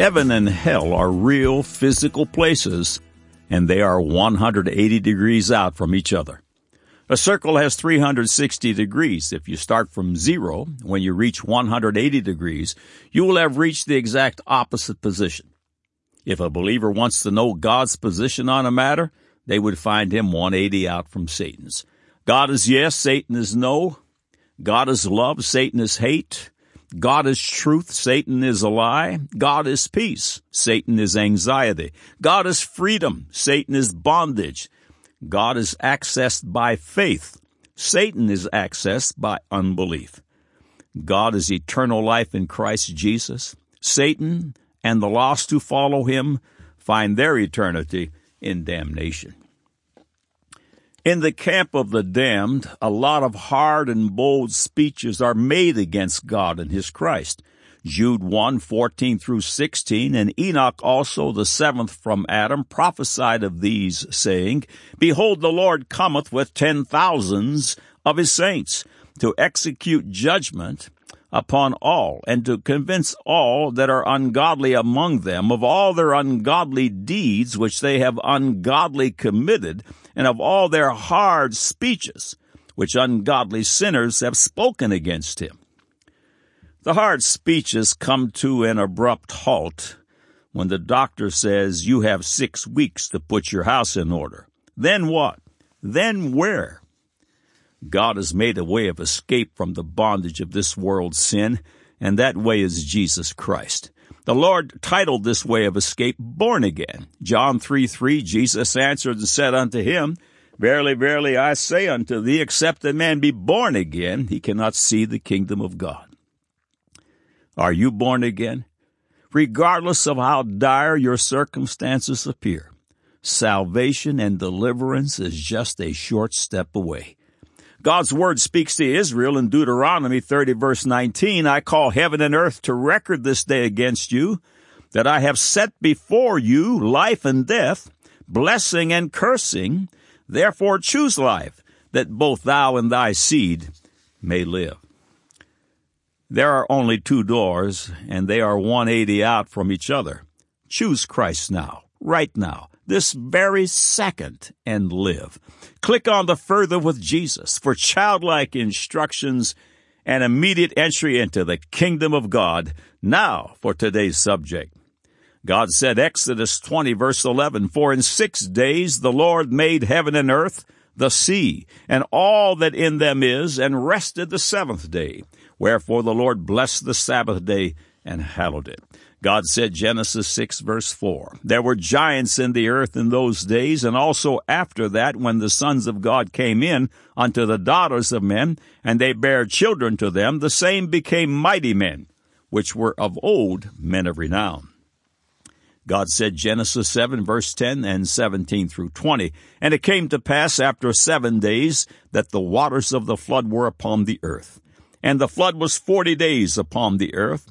Heaven and hell are real physical places, and they are 180 degrees out from each other. A circle has 360 degrees. If you start from zero, when you reach 180 degrees, you will have reached the exact opposite position. If a believer wants to know God's position on a matter, they would find him 180 out from Satan's. God is yes, Satan is no. God is love, Satan is hate. God is truth, Satan is a lie. God is peace, Satan is anxiety. God is freedom, Satan is bondage. God is accessed by faith. Satan is accessed by unbelief. God is eternal life in Christ Jesus. Satan and the lost who follow him find their eternity in damnation. In the camp of the damned, a lot of hard and bold speeches are made against God and His Christ. Jude 1, 14 through 16, and Enoch also, the seventh from Adam, prophesied of these, saying, Behold, the Lord cometh with ten thousands of his saints to execute judgment upon all, and to convince all that are ungodly among them of all their ungodly deeds which they have ungodly committed, and of all their hard speeches which ungodly sinners have spoken against him. The hard speeches come to an abrupt halt when the doctor says you have six weeks to put your house in order. Then what? Then where? God has made a way of escape from the bondage of this world's sin, and that way is Jesus Christ. The Lord titled this way of escape born again. John 3 3, Jesus answered and said unto him, Verily, verily, I say unto thee, except a man be born again, he cannot see the kingdom of God. Are you born again? Regardless of how dire your circumstances appear, salvation and deliverance is just a short step away. God's word speaks to Israel in Deuteronomy 30 verse 19, I call heaven and earth to record this day against you, that I have set before you life and death, blessing and cursing. Therefore choose life, that both thou and thy seed may live. There are only two doors, and they are 180 out from each other. Choose Christ now, right now, this very second, and live. Click on the Further with Jesus for childlike instructions and immediate entry into the kingdom of God. Now for today's subject. God said, Exodus 20 verse 11, For in six days the Lord made heaven and earth, the sea, and all that in them is, and rested the seventh day. Wherefore the Lord blessed the Sabbath day and hallowed it. God said, Genesis 6 verse 4, There were giants in the earth in those days, and also after that, when the sons of God came in unto the daughters of men, and they bare children to them, the same became mighty men, which were of old men of renown. God said, Genesis 7 verse 10 and 17 through 20, And it came to pass after seven days that the waters of the flood were upon the earth. And the flood was forty days upon the earth,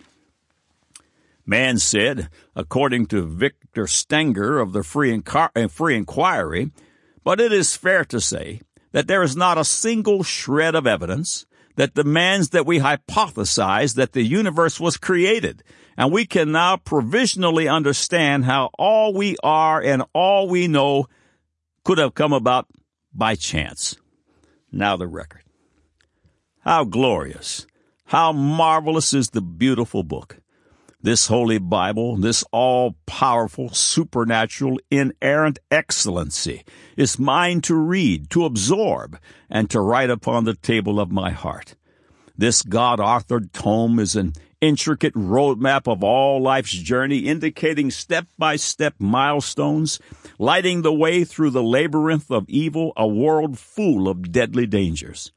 Man said, according to Victor Stenger of the Free, Inqu- uh, Free Inquiry, but it is fair to say that there is not a single shred of evidence that demands that we hypothesize that the universe was created, and we can now provisionally understand how all we are and all we know could have come about by chance. Now the record. How glorious, how marvelous is the beautiful book. This Holy Bible, this all powerful, supernatural, inerrant excellency is mine to read, to absorb, and to write upon the table of my heart. This God authored tome is an intricate roadmap of all life's journey, indicating step by step milestones, lighting the way through the labyrinth of evil, a world full of deadly dangers.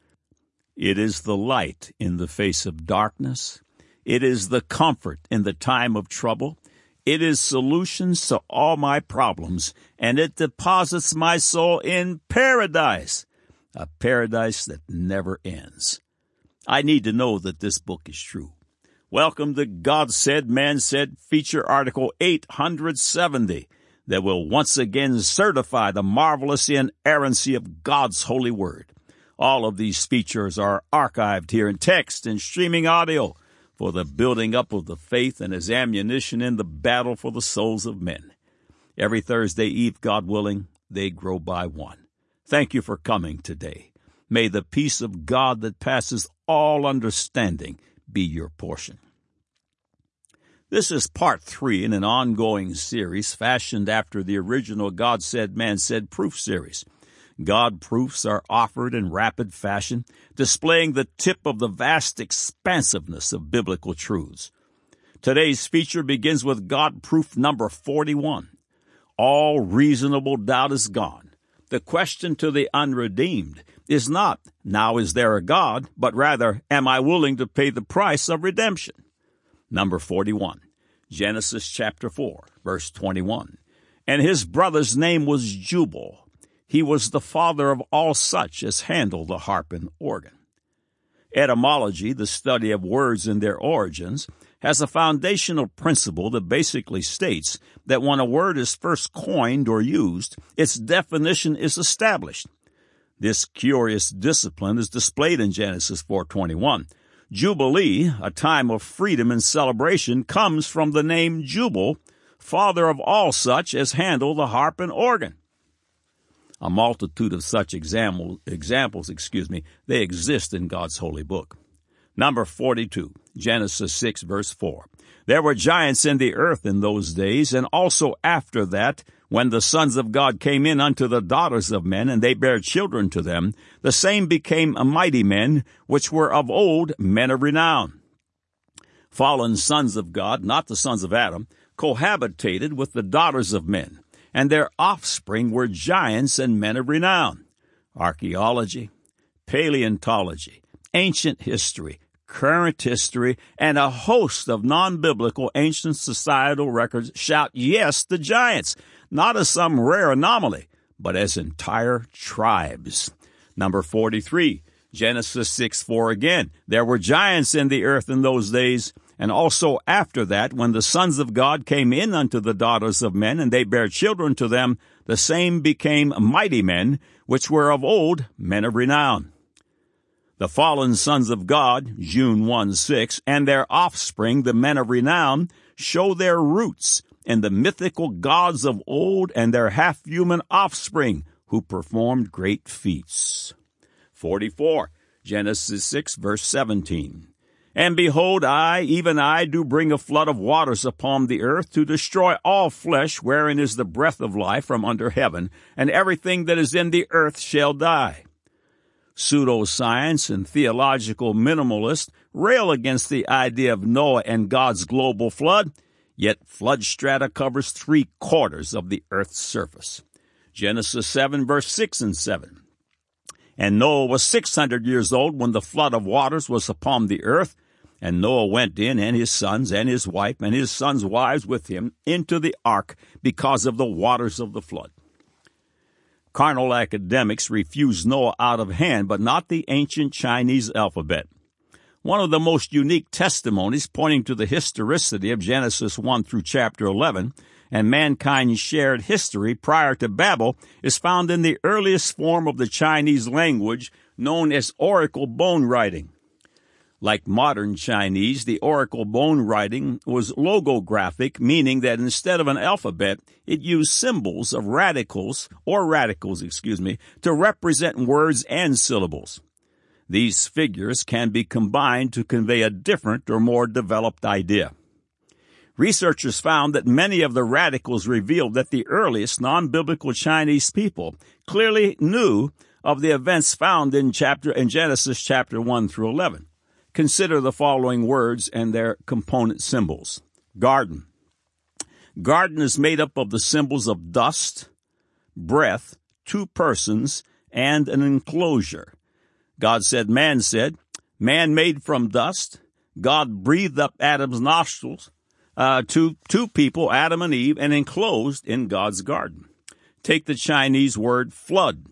It is the light in the face of darkness, it is the comfort in the time of trouble. It is solutions to all my problems, and it deposits my soul in paradise, a paradise that never ends. I need to know that this book is true. Welcome to God Said, Man Said feature article 870 that will once again certify the marvelous inerrancy of God's holy word. All of these features are archived here in text and streaming audio for the building up of the faith and as ammunition in the battle for the souls of men. Every Thursday Eve, God willing, they grow by one. Thank you for coming today. May the peace of God that passes all understanding be your portion. This is part three in an ongoing series fashioned after the original God Said, Man Said proof series. God proofs are offered in rapid fashion, displaying the tip of the vast expansiveness of biblical truths. Today's feature begins with God proof number 41. All reasonable doubt is gone. The question to the unredeemed is not, now is there a God, but rather, am I willing to pay the price of redemption? Number 41. Genesis chapter 4, verse 21. And his brother's name was Jubal he was the father of all such as handle the harp and organ. Etymology, the study of words and their origins, has a foundational principle that basically states that when a word is first coined or used, its definition is established. This curious discipline is displayed in Genesis 4:21. Jubilee, a time of freedom and celebration, comes from the name Jubal, father of all such as handle the harp and organ a multitude of such example, examples, excuse me, they exist in God's holy book. Number 42, Genesis 6 verse 4. There were giants in the earth in those days, and also after that, when the sons of God came in unto the daughters of men, and they bare children to them, the same became mighty men, which were of old men of renown. Fallen sons of God, not the sons of Adam, cohabitated with the daughters of men and their offspring were giants and men of renown. Archaeology, paleontology, ancient history, current history, and a host of non-biblical ancient societal records shout yes to giants, not as some rare anomaly, but as entire tribes. Number 43, Genesis 6 4 again. There were giants in the earth in those days, and also after that, when the sons of God came in unto the daughters of men, and they bare children to them, the same became mighty men, which were of old men of renown. The fallen sons of God, Jude 1 6, and their offspring, the men of renown, show their roots in the mythical gods of old and their half human offspring who performed great feats. 44. Genesis 6 verse 17. And behold, I, even I, do bring a flood of waters upon the earth to destroy all flesh wherein is the breath of life from under heaven, and everything that is in the earth shall die. Pseudoscience and theological minimalists rail against the idea of Noah and God's global flood, yet flood strata covers three quarters of the earth's surface. Genesis 7 verse 6 and 7. And Noah was six hundred years old when the flood of waters was upon the earth, and Noah went in, and his sons, and his wife, and his sons' wives with him, into the ark because of the waters of the flood. Carnal academics refuse Noah out of hand, but not the ancient Chinese alphabet. One of the most unique testimonies pointing to the historicity of Genesis 1 through chapter 11 and mankind's shared history prior to Babel is found in the earliest form of the Chinese language known as oracle bone writing. Like modern Chinese, the oracle bone writing was logographic, meaning that instead of an alphabet, it used symbols of radicals, or radicals, excuse me, to represent words and syllables. These figures can be combined to convey a different or more developed idea. Researchers found that many of the radicals revealed that the earliest non-biblical Chinese people clearly knew of the events found in chapter in Genesis chapter 1 through 11. Consider the following words and their component symbols. Garden. Garden is made up of the symbols of dust, breath, two persons, and an enclosure. God said, man said, man made from dust. God breathed up Adam's nostrils. uh, to two people, Adam and Eve, and enclosed in God's garden. Take the Chinese word flood.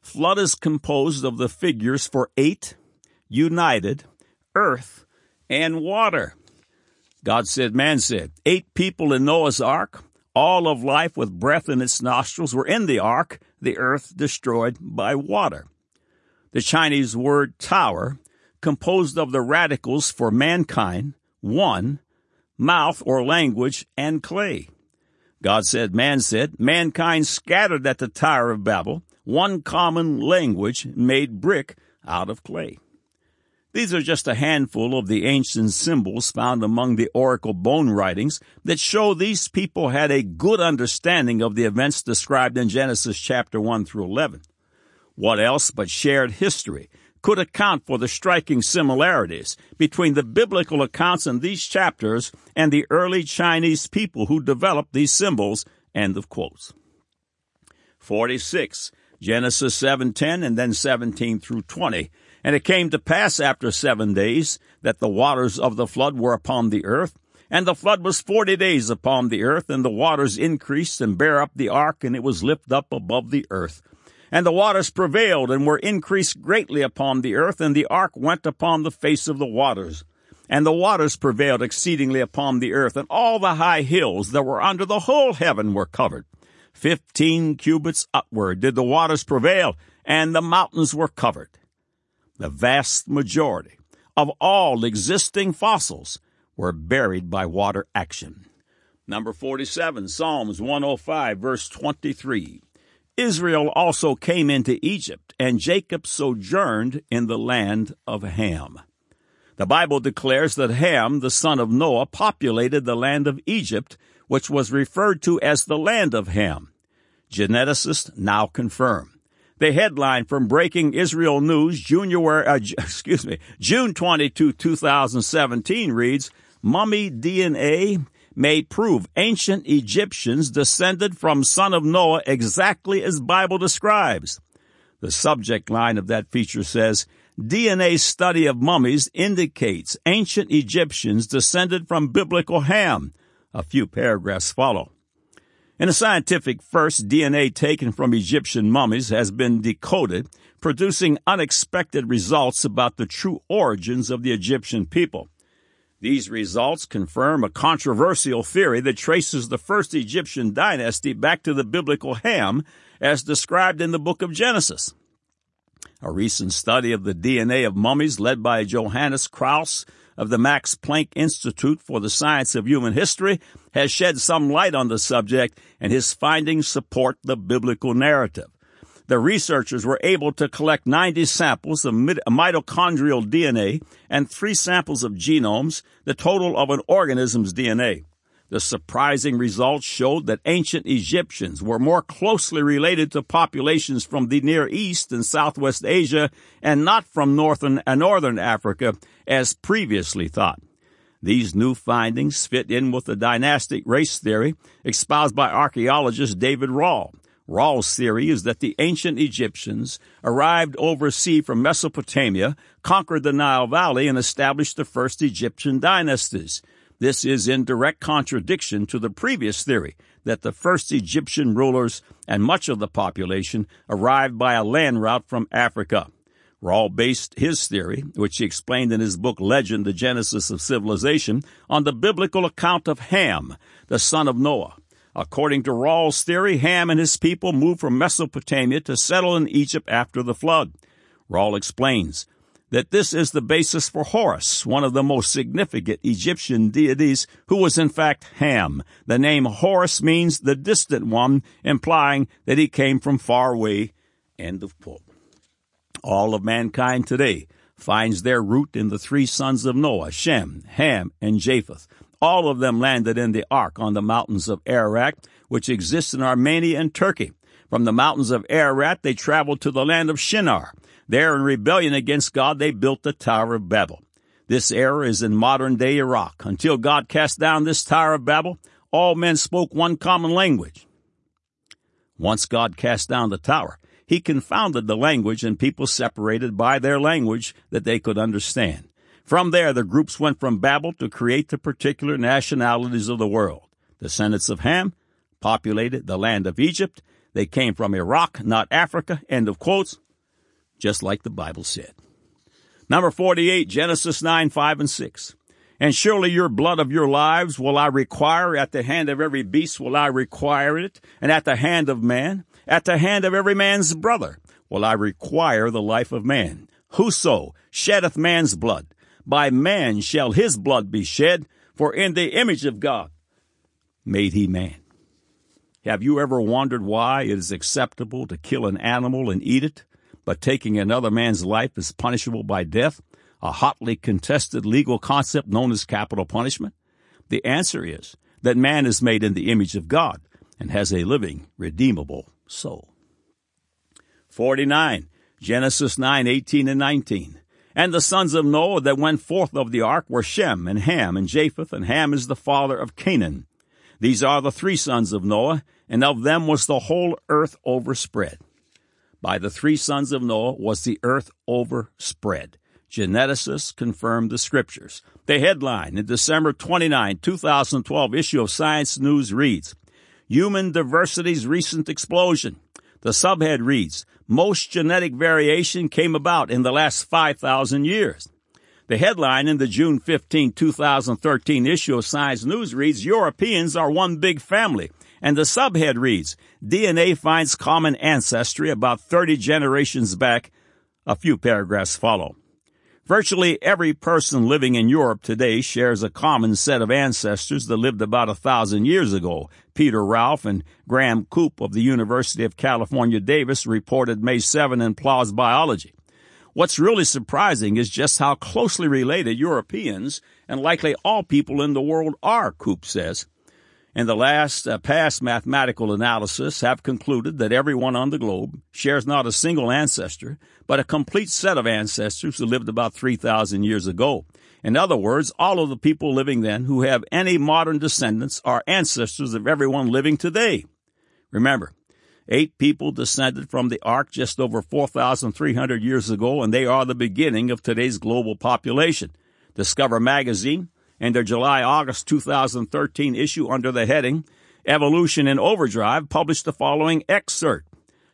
Flood is composed of the figures for eight, united, earth, and water. God said, man said, eight people in Noah's ark, all of life with breath in its nostrils were in the ark, the earth destroyed by water. The Chinese word tower, composed of the radicals for mankind, one, mouth or language, and clay. God said, man said, mankind scattered at the Tower of Babel, one common language made brick out of clay. These are just a handful of the ancient symbols found among the oracle bone writings that show these people had a good understanding of the events described in Genesis chapter 1 through 11. What else but shared history could account for the striking similarities between the biblical accounts in these chapters and the early Chinese people who developed these symbols? End of quotes. 46. Genesis 7:10 and then 17 through 20 and it came to pass after seven days that the waters of the flood were upon the earth. And the flood was forty days upon the earth, and the waters increased and bare up the ark, and it was lifted up above the earth. And the waters prevailed and were increased greatly upon the earth, and the ark went upon the face of the waters. And the waters prevailed exceedingly upon the earth, and all the high hills that were under the whole heaven were covered. Fifteen cubits upward did the waters prevail, and the mountains were covered the vast majority of all existing fossils were buried by water action. Number 47, Psalms 105, verse 23. Israel also came into Egypt, and Jacob sojourned in the land of Ham. The Bible declares that Ham, the son of Noah, populated the land of Egypt, which was referred to as the land of Ham. Geneticists now confirm the headline from Breaking Israel News, January, uh, excuse me, June 22, 2017 reads, Mummy DNA may prove ancient Egyptians descended from son of Noah exactly as Bible describes. The subject line of that feature says, DNA study of mummies indicates ancient Egyptians descended from biblical Ham. A few paragraphs follow. In a scientific first, DNA taken from Egyptian mummies has been decoded, producing unexpected results about the true origins of the Egyptian people. These results confirm a controversial theory that traces the first Egyptian dynasty back to the biblical Ham, as described in the book of Genesis. A recent study of the DNA of mummies led by Johannes Krause of the Max Planck Institute for the Science of Human History has shed some light on the subject, and his findings support the biblical narrative. The researchers were able to collect 90 samples of mitochondrial DNA and three samples of genomes, the total of an organism's DNA. The surprising results showed that ancient Egyptians were more closely related to populations from the Near East and Southwest Asia and not from Northern and Northern Africa as previously thought. These new findings fit in with the dynastic race theory espoused by archaeologist David Rohl. Rohl's theory is that the ancient Egyptians arrived overseas from Mesopotamia, conquered the Nile Valley, and established the first Egyptian dynasties. This is in direct contradiction to the previous theory that the first Egyptian rulers and much of the population arrived by a land route from Africa. Rohl based his theory, which he explained in his book Legend, The Genesis of Civilization, on the biblical account of Ham, the son of Noah. According to Rohl's theory, Ham and his people moved from Mesopotamia to settle in Egypt after the flood. Rohl explains, that this is the basis for Horus, one of the most significant Egyptian deities, who was in fact Ham. The name Horus means the distant one, implying that he came from far away. End of quote. All of mankind today finds their root in the three sons of Noah, Shem, Ham, and Japheth. All of them landed in the ark on the mountains of Ararat, which exists in Armenia and Turkey. From the mountains of Ararat, they traveled to the land of Shinar, there, in rebellion against God, they built the Tower of Babel. This era is in modern day Iraq. Until God cast down this Tower of Babel, all men spoke one common language. Once God cast down the tower, he confounded the language and people separated by their language that they could understand. From there, the groups went from Babel to create the particular nationalities of the world. The Descendants of Ham populated the land of Egypt. They came from Iraq, not Africa. End of quotes. Just like the Bible said. Number 48, Genesis 9, 5 and 6. And surely your blood of your lives will I require, at the hand of every beast will I require it, and at the hand of man, at the hand of every man's brother will I require the life of man. Whoso sheddeth man's blood, by man shall his blood be shed, for in the image of God made he man. Have you ever wondered why it is acceptable to kill an animal and eat it, but taking another man's life is punishable by death, a hotly contested legal concept known as capital punishment? The answer is that man is made in the image of God and has a living, redeemable soul. 49. Genesis 9, 18 and 19. And the sons of Noah that went forth of the ark were Shem and Ham and Japheth, and Ham is the father of Canaan. These are the three sons of Noah, and of them was the whole earth overspread. By the three sons of Noah was the earth overspread. Geneticists confirm the scriptures. The headline in December 29, 2012 issue of Science News reads, Human Diversity's Recent Explosion. The subhead reads, most genetic variation came about in the last 5,000 years. The headline in the June 15, 2013 issue of Science News reads, Europeans are one big family. And the subhead reads, DNA finds common ancestry about 30 generations back. A few paragraphs follow. Virtually every person living in Europe today shares a common set of ancestors that lived about a thousand years ago. Peter Ralph and Graham Coop of the University of California, Davis reported May 7 in PLOS Biology. What's really surprising is just how closely related Europeans and likely all people in the world are, Coop says and the last uh, past mathematical analysis have concluded that everyone on the globe shares not a single ancestor, but a complete set of ancestors who lived about 3,000 years ago. In other words, all of the people living then who have any modern descendants are ancestors of everyone living today. Remember, eight people descended from the ark just over 4,300 years ago, and they are the beginning of today's global population. Discover magazine in their July August 2013 issue under the heading Evolution in Overdrive published the following excerpt.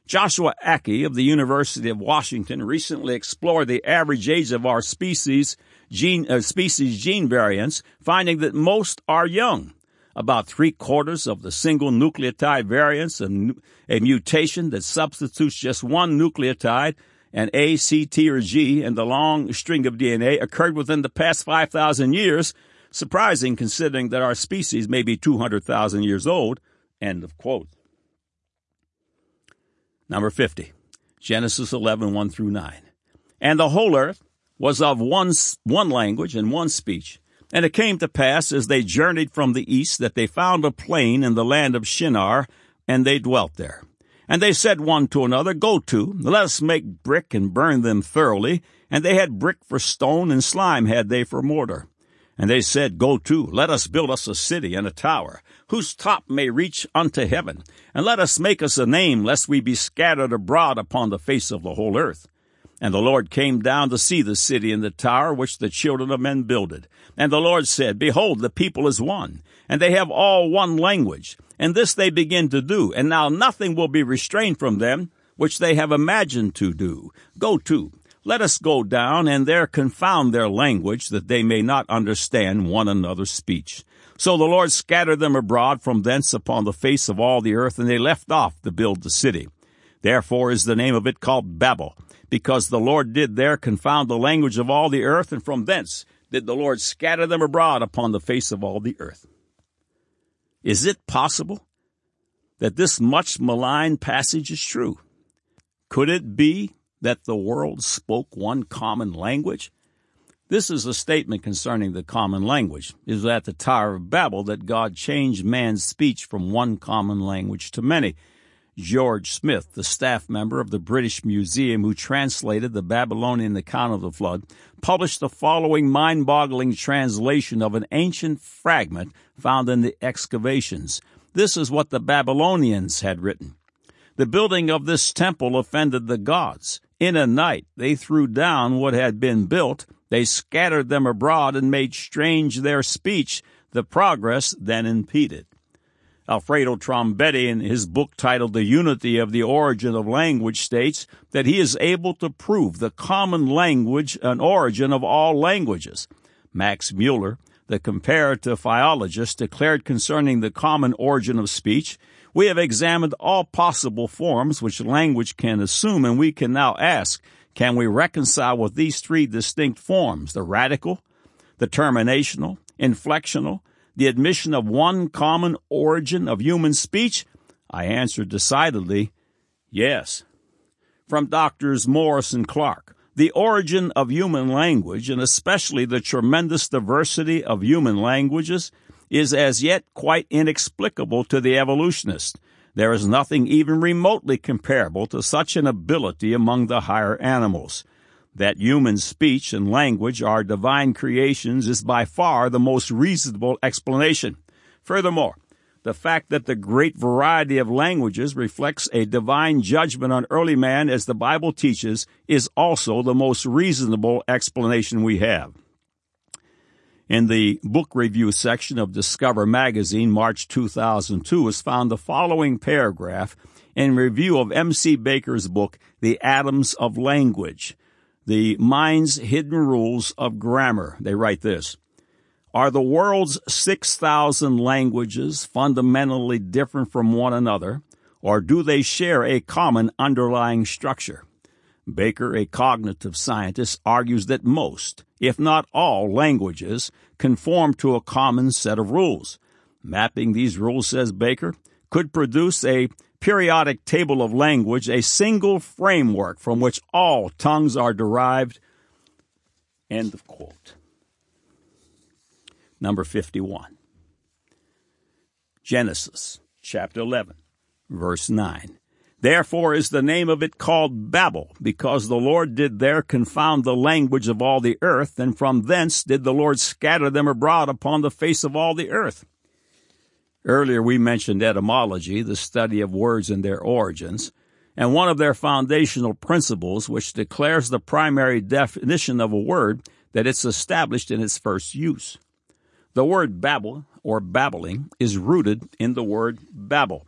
Joshua Akey of the University of Washington recently explored the average age of our species gene, uh, species gene variants, finding that most are young. About three quarters of the single nucleotide variants, a, a mutation that substitutes just one nucleotide, an A, C, T, or G, in the long string of DNA occurred within the past 5,000 years, Surprising considering that our species may be 200,000 years old. End of quote. Number 50. Genesis 11, 1 through 9. And the whole earth was of one, one language and one speech. And it came to pass as they journeyed from the east that they found a plain in the land of Shinar, and they dwelt there. And they said one to another, Go to, let us make brick and burn them thoroughly. And they had brick for stone, and slime had they for mortar. And they said, Go to, let us build us a city and a tower, whose top may reach unto heaven, and let us make us a name, lest we be scattered abroad upon the face of the whole earth. And the Lord came down to see the city and the tower which the children of men builded. And the Lord said, Behold, the people is one, and they have all one language. And this they begin to do, and now nothing will be restrained from them, which they have imagined to do. Go to, let us go down and there confound their language, that they may not understand one another's speech. So the Lord scattered them abroad from thence upon the face of all the earth, and they left off to build the city. Therefore is the name of it called Babel, because the Lord did there confound the language of all the earth, and from thence did the Lord scatter them abroad upon the face of all the earth. Is it possible that this much maligned passage is true? Could it be that the world spoke one common language? This is a statement concerning the common language. It is at the Tower of Babel that God changed man's speech from one common language to many. George Smith, the staff member of the British Museum who translated the Babylonian account of the flood, published the following mind boggling translation of an ancient fragment found in the excavations. This is what the Babylonians had written. The building of this temple offended the gods. In a night they threw down what had been built, They scattered them abroad and made strange their speech, the progress then impeded. Alfredo Trombetti, in his book titled The Unity of the Origin of Language, states that he is able to prove the common language and origin of all languages. Max Mueller, the comparative philologist, declared concerning the common origin of speech, we have examined all possible forms which language can assume, and we can now ask, can we reconcile with these three distinct forms, the radical, the terminational, inflectional, the admission of one common origin of human speech? I answered decidedly, yes. From Doctors Morris and Clark, the origin of human language, and especially the tremendous diversity of human languages, is as yet quite inexplicable to the evolutionist. There is nothing even remotely comparable to such an ability among the higher animals. That human speech and language are divine creations is by far the most reasonable explanation. Furthermore, the fact that the great variety of languages reflects a divine judgment on early man as the Bible teaches is also the most reasonable explanation we have. In the book review section of Discover magazine, March 2002, is found the following paragraph in review of M.C. Baker's book, The Atoms of Language. The Mind's Hidden Rules of Grammar. They write this. Are the world's 6,000 languages fundamentally different from one another, or do they share a common underlying structure? Baker, a cognitive scientist, argues that most, if not all, languages conform to a common set of rules. Mapping these rules, says Baker, could produce a periodic table of language, a single framework from which all tongues are derived. End of quote. Number 51. Genesis chapter 11, verse 9. Therefore is the name of it called Babel, because the Lord did there confound the language of all the earth, and from thence did the Lord scatter them abroad upon the face of all the earth. Earlier we mentioned etymology, the study of words and their origins, and one of their foundational principles which declares the primary definition of a word that it's established in its first use. The word Babel, or babbling is rooted in the word babble.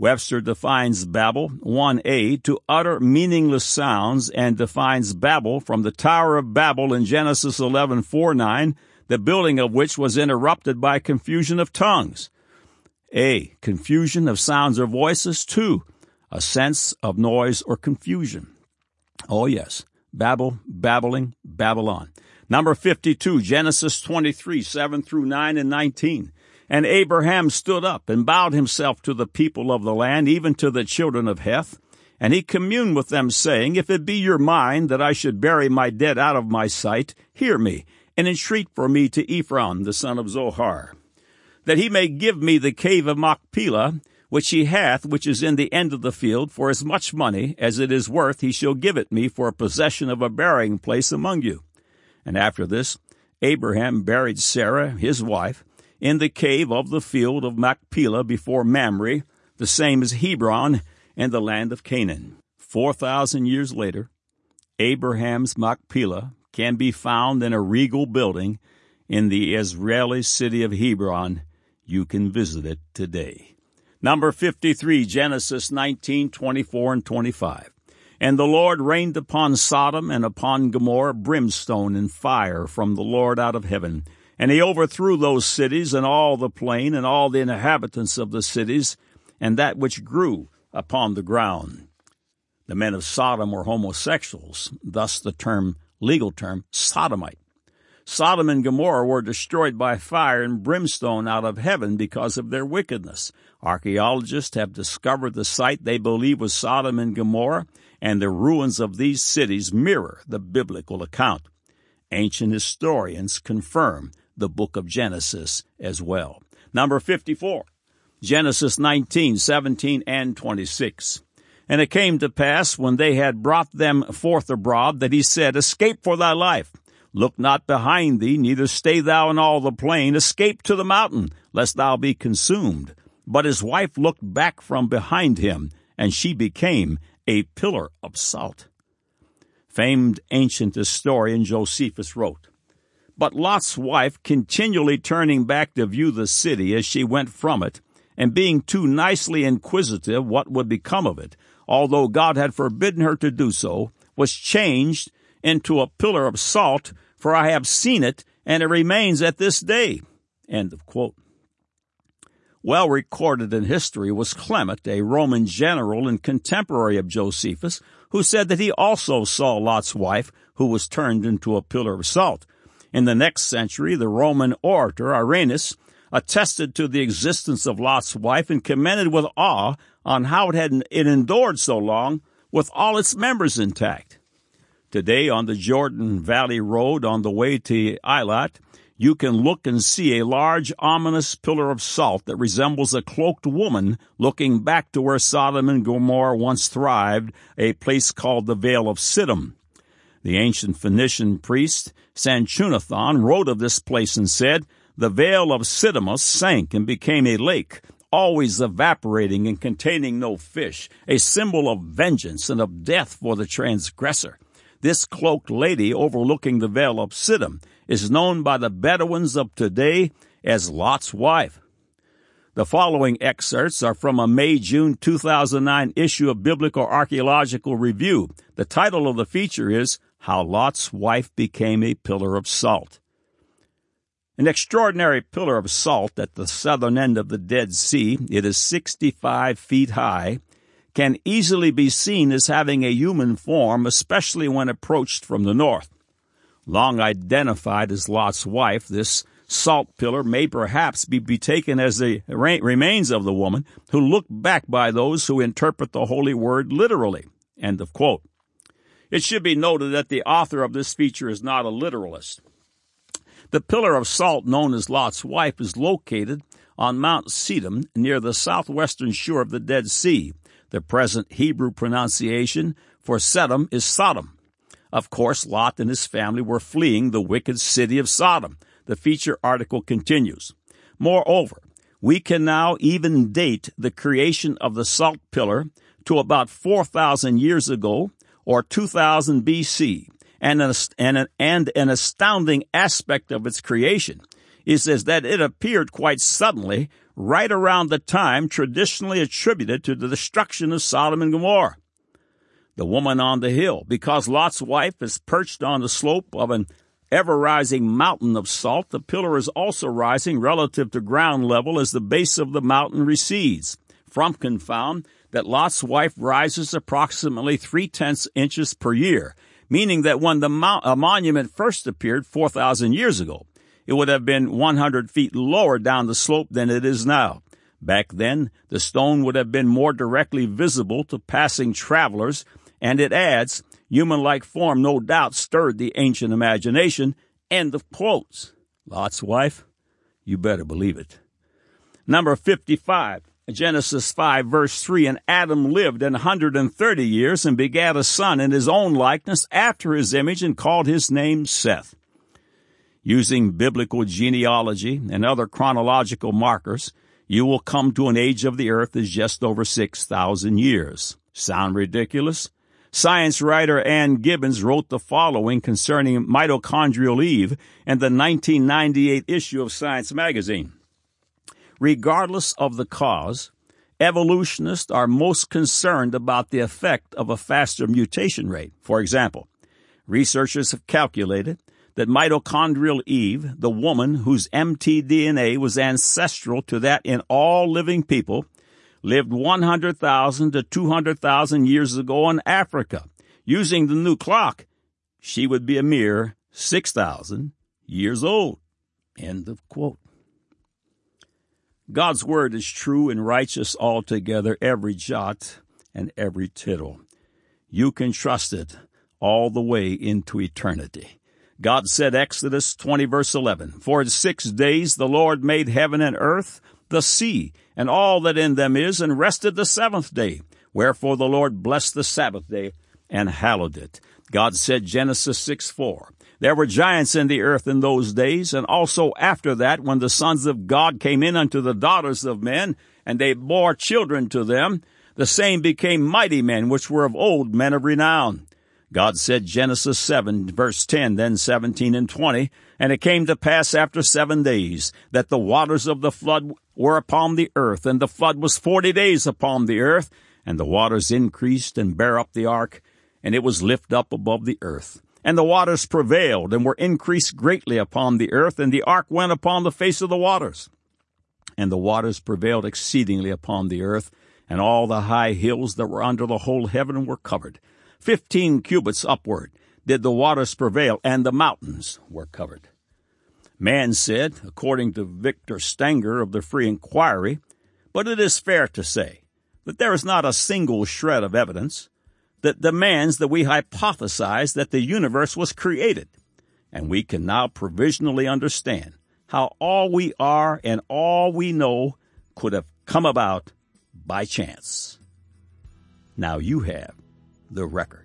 Webster defines babble 1a to utter meaningless sounds and defines babel from the Tower of Babel in Genesis 11:4-9, the building of which was interrupted by confusion of tongues. A. Confusion of sounds or voices. 2. A sense of noise or confusion. Oh, yes. Babel, babbling, Babylon. Number 52, Genesis 23, 7 through 9 and 19. And Abraham stood up and bowed himself to the people of the land, even to the children of Heth. And he communed with them, saying, If it be your mind that I should bury my dead out of my sight, hear me, and entreat for me to Ephron, the son of Zohar that he may give me the cave of Machpelah, which he hath, which is in the end of the field, for as much money as it is worth, he shall give it me for a possession of a burying place among you. And after this, Abraham buried Sarah, his wife, in the cave of the field of Machpelah before Mamre, the same as Hebron, in the land of Canaan. Four thousand years later, Abraham's Machpelah can be found in a regal building in the Israeli city of Hebron you can visit it today. Number 53, Genesis 19, 24 and 25. And the Lord rained upon Sodom and upon Gomorrah brimstone and fire from the Lord out of heaven. And he overthrew those cities and all the plain and all the inhabitants of the cities and that which grew upon the ground. The men of Sodom were homosexuals, thus the term, legal term, sodomite. Sodom and Gomorrah were destroyed by fire and brimstone out of heaven because of their wickedness. Archaeologists have discovered the site they believe was Sodom and Gomorrah, and the ruins of these cities mirror the biblical account. Ancient historians confirm the book of Genesis as well. Number 54. Genesis 19, 17, and 26. And it came to pass when they had brought them forth abroad that he said, Escape for thy life. Look not behind thee, neither stay thou in all the plain. Escape to the mountain, lest thou be consumed. But his wife looked back from behind him, and she became a pillar of salt. Famed ancient historian Josephus wrote, But Lot's wife, continually turning back to view the city as she went from it, and being too nicely inquisitive what would become of it, although God had forbidden her to do so, was changed into a pillar of salt, for I have seen it, and it remains at this day. End of quote. Well recorded in history was Clement, a Roman general and contemporary of Josephus, who said that he also saw Lot's wife, who was turned into a pillar of salt. In the next century, the Roman orator Irenaeus attested to the existence of Lot's wife and commented with awe on how it had it endured so long with all its members intact. Today on the Jordan Valley Road on the way to Eilat, you can look and see a large ominous pillar of salt that resembles a cloaked woman looking back to where Sodom and Gomorrah once thrived, a place called the Vale of Siddim. The ancient Phoenician priest Sanchuniathon wrote of this place and said, The Vale of Siddim sank and became a lake, always evaporating and containing no fish, a symbol of vengeance and of death for the transgressor. This cloaked lady overlooking the Vale of Siddim is known by the Bedouins of today as Lot's wife. The following excerpts are from a May June 2009 issue of Biblical Archaeological Review. The title of the feature is How Lot's Wife Became a Pillar of Salt. An extraordinary pillar of salt at the southern end of the Dead Sea, it is 65 feet high, can easily be seen as having a human form, especially when approached from the north. Long identified as Lot's wife, this salt pillar may perhaps be, taken as the remains of the woman who looked back by those who interpret the holy word literally. End of quote. It should be noted that the author of this feature is not a literalist. The pillar of salt known as Lot's wife is located on Mount Sedom near the southwestern shore of the Dead Sea. The present Hebrew pronunciation for Sedom is Sodom. Of course, Lot and his family were fleeing the wicked city of Sodom. The feature article continues. Moreover, we can now even date the creation of the salt pillar to about 4,000 years ago or 2000 BC and an, and an, and an astounding aspect of its creation is, is that it appeared quite suddenly right around the time traditionally attributed to the destruction of Sodom and Gomorrah. The woman on the hill, because Lot's wife is perched on the slope of an ever rising mountain of salt, the pillar is also rising relative to ground level as the base of the mountain recedes. Frumkin found that Lot's wife rises approximately three tenths inches per year, meaning that when the uh, monument first appeared 4,000 years ago, it would have been 100 feet lower down the slope than it is now. Back then, the stone would have been more directly visible to passing travelers, and it adds, human-like form no doubt stirred the ancient imagination. End of quotes. Lot's wife? You better believe it. Number 55. Genesis 5 verse 3, and Adam lived an 130 years and begat a son in his own likeness after his image and called his name Seth. Using biblical genealogy and other chronological markers, you will come to an age of the earth is just over 6,000 years. Sound ridiculous? Science writer Ann Gibbons wrote the following concerning mitochondrial Eve in the 1998 issue of Science magazine. Regardless of the cause, evolutionists are most concerned about the effect of a faster mutation rate. For example, researchers have calculated that mitochondrial Eve, the woman whose mtDNA was ancestral to that in all living people, lived 100,000 to 200,000 years ago in Africa. Using the new clock, she would be a mere 6,000 years old. End of quote. God's word is true and righteous altogether, every jot and every tittle. You can trust it all the way into eternity. God said, Exodus 20 verse 11, For in six days the Lord made heaven and earth, the sea, and all that in them is, and rested the seventh day. Wherefore the Lord blessed the Sabbath day and hallowed it. God said, Genesis 6 4, there were giants in the earth in those days, and also after that, when the sons of God came in unto the daughters of men, and they bore children to them, the same became mighty men, which were of old men of renown. God said Genesis 7 verse 10, then 17 and 20, and it came to pass after seven days that the waters of the flood were upon the earth, and the flood was forty days upon the earth, and the waters increased and bare up the ark, and it was lift up above the earth. And the waters prevailed and were increased greatly upon the earth, and the ark went upon the face of the waters. And the waters prevailed exceedingly upon the earth, and all the high hills that were under the whole heaven were covered. Fifteen cubits upward did the waters prevail, and the mountains were covered. Man said, according to Victor Stenger of the Free Inquiry, but it is fair to say that there is not a single shred of evidence that demands that we hypothesize that the universe was created, and we can now provisionally understand how all we are and all we know could have come about by chance. Now you have the record.